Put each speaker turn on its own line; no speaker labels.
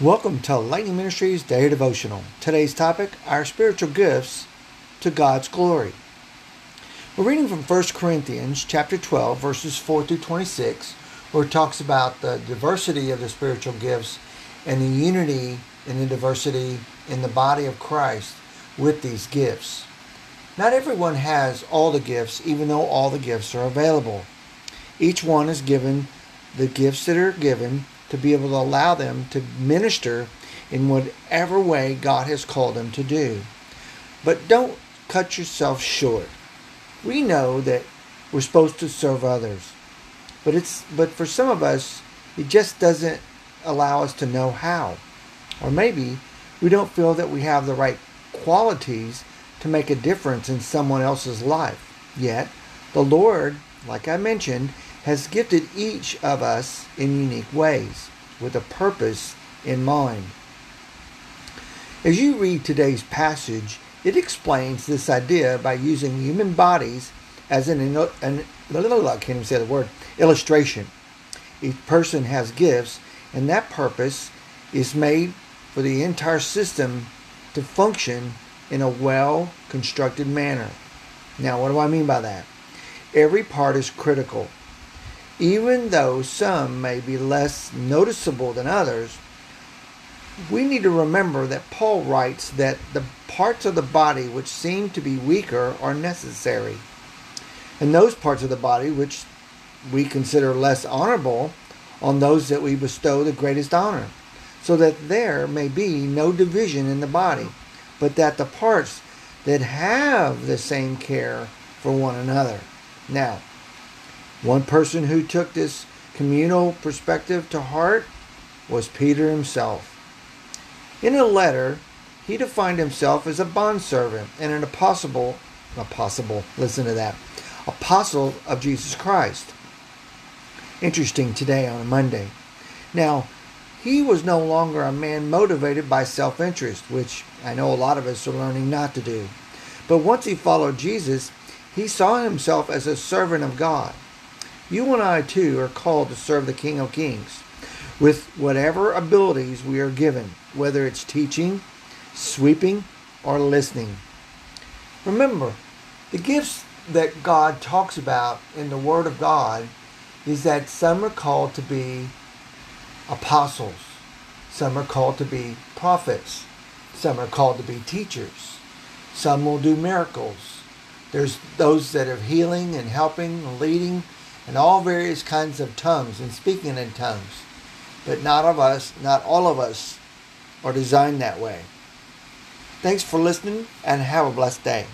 Welcome to Lightning Ministries Day Devotional. Today's topic Our spiritual gifts to God's glory. We're reading from 1 Corinthians chapter 12, verses 4 through 26, where it talks about the diversity of the spiritual gifts and the unity in the diversity in the body of Christ with these gifts. Not everyone has all the gifts, even though all the gifts are available. Each one is given the gifts that are given to be able to allow them to minister in whatever way God has called them to do. But don't cut yourself short. We know that we're supposed to serve others. But it's but for some of us it just doesn't allow us to know how. Or maybe we don't feel that we have the right qualities to make a difference in someone else's life. Yet, the Lord, like I mentioned, has gifted each of us in unique ways with a purpose in mind. As you read today's passage, it explains this idea by using human bodies as an, an, I can't even say the word, illustration. Each person has gifts, and that purpose is made for the entire system to function in a well constructed manner. Now, what do I mean by that? Every part is critical even though some may be less noticeable than others, we need to remember that Paul writes that the parts of the body which seem to be weaker are necessary. And those parts of the body which we consider less honorable on those that we bestow the greatest honor, so that there may be no division in the body, but that the parts that have the same care for one another. Now, one person who took this communal perspective to heart was Peter himself. In a letter, he defined himself as a bondservant and an apostle, apostle, listen to that, apostle of Jesus Christ. Interesting today on a Monday. Now, he was no longer a man motivated by self interest, which I know a lot of us are learning not to do. But once he followed Jesus, he saw himself as a servant of God. You and I, too, are called to serve the King of Kings with whatever abilities we are given, whether it's teaching, sweeping, or listening. Remember, the gifts that God talks about in the Word of God is that some are called to be apostles, some are called to be prophets, some are called to be teachers, some will do miracles. There's those that are healing and helping and leading and all various kinds of tongues and speaking in tongues. But not of us, not all of us are designed that way. Thanks for listening and have a blessed day.